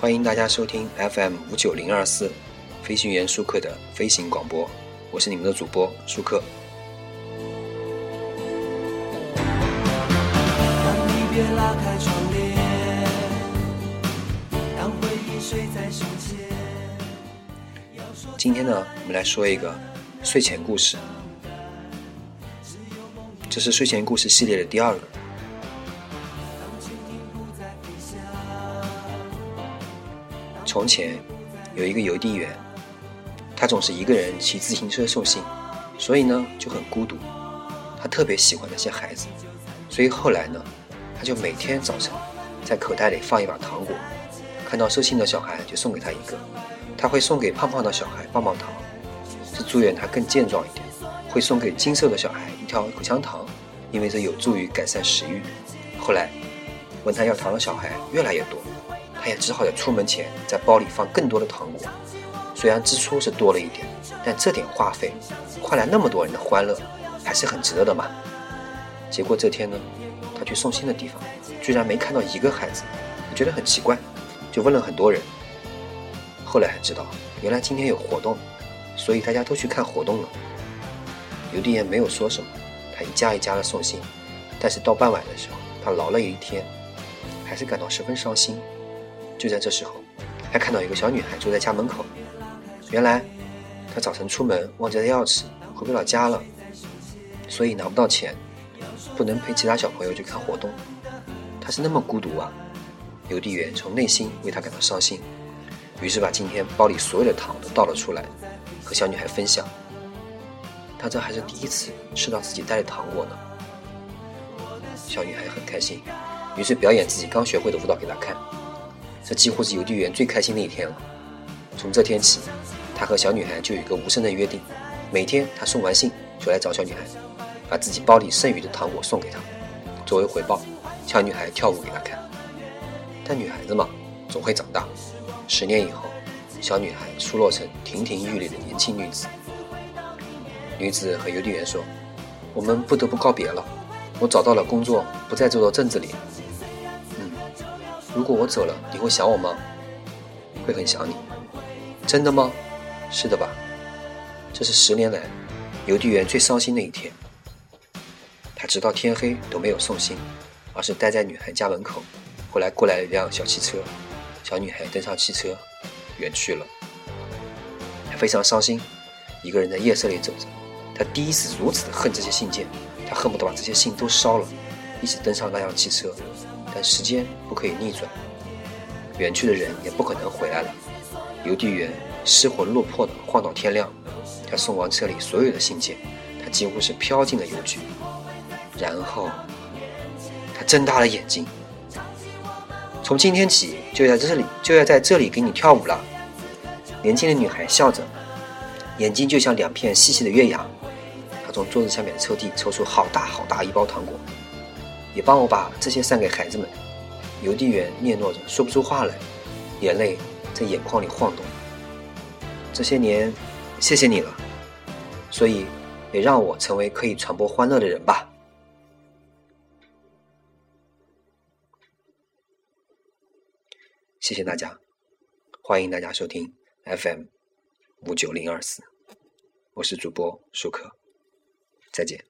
欢迎大家收听 FM 五九零二四飞行员舒克的飞行广播，我是你们的主播舒克。今天呢，我们来说一个睡前故事，这是睡前故事系列的第二个。从前有一个邮递员，他总是一个人骑自行车送信，所以呢就很孤独。他特别喜欢那些孩子，所以后来呢，他就每天早晨在口袋里放一把糖果，看到收信的小孩就送给他一个。他会送给胖胖的小孩棒棒糖，是祝愿他更健壮一点；会送给精瘦的小孩一条口香糖，因为这有助于改善食欲。后来问他要糖的小孩越来越多。他也只好在出门前在包里放更多的糖果，虽然支出是多了一点，但这点话费换来那么多人的欢乐，还是很值得的嘛。结果这天呢，他去送信的地方，居然没看到一个孩子，觉得很奇怪，就问了很多人。后来才知道，原来今天有活动，所以大家都去看活动了。邮递员没有说什么，他一家一家的送信，但是到傍晚的时候，他劳累一天，还是感到十分伤心。就在这时候，他看到一个小女孩坐在家门口。原来，他早晨出门忘记了钥匙，回不了家了，所以拿不到钱，不能陪其他小朋友去看活动。他是那么孤独啊！邮递员从内心为他感到伤心，于是把今天包里所有的糖都倒了出来，和小女孩分享。他这还是第一次吃到自己带的糖果呢。小女孩很开心，于是表演自己刚学会的舞蹈给他看。这几乎是邮递员最开心的一天了。从这天起，他和小女孩就有一个无声的约定：每天他送完信就来找小女孩，把自己包里剩余的糖果送给她，作为回报，小女孩跳舞给他看。但女孩子嘛，总会长大。十年以后，小女孩出落成亭亭玉立的年轻女子。女子和邮递员说：“我们不得不告别了。我找到了工作，不在这座镇子里。”如果我走了，你会想我吗？会很想你。真的吗？是的吧？这是十年来邮递员最伤心的一天。他直到天黑都没有送信，而是待在女孩家门口。后来过来了一辆小汽车，小女孩登上汽车，远去了。他非常伤心，一个人在夜色里走着。他第一次如此的恨这些信件，他恨不得把这些信都烧了，一起登上那辆汽车。但时间不可以逆转，远去的人也不可能回来了。邮递员失魂落魄的晃到天亮，他送完车里所有的信件，他几乎是飘进了邮局。然后，他睁大了眼睛。从今天起，就在这里，就要在这里给你跳舞了。年轻的女孩笑着，眼睛就像两片细细的月牙。她从桌子下面的抽屉抽出好大好大一包糖果。也帮我把这些散给孩子们。邮递员嗫嚅着，说不出话来，眼泪在眼眶里晃动。这些年，谢谢你了，所以也让我成为可以传播欢乐的人吧。谢谢大家，欢迎大家收听 FM 五九零二四，我是主播舒克，再见。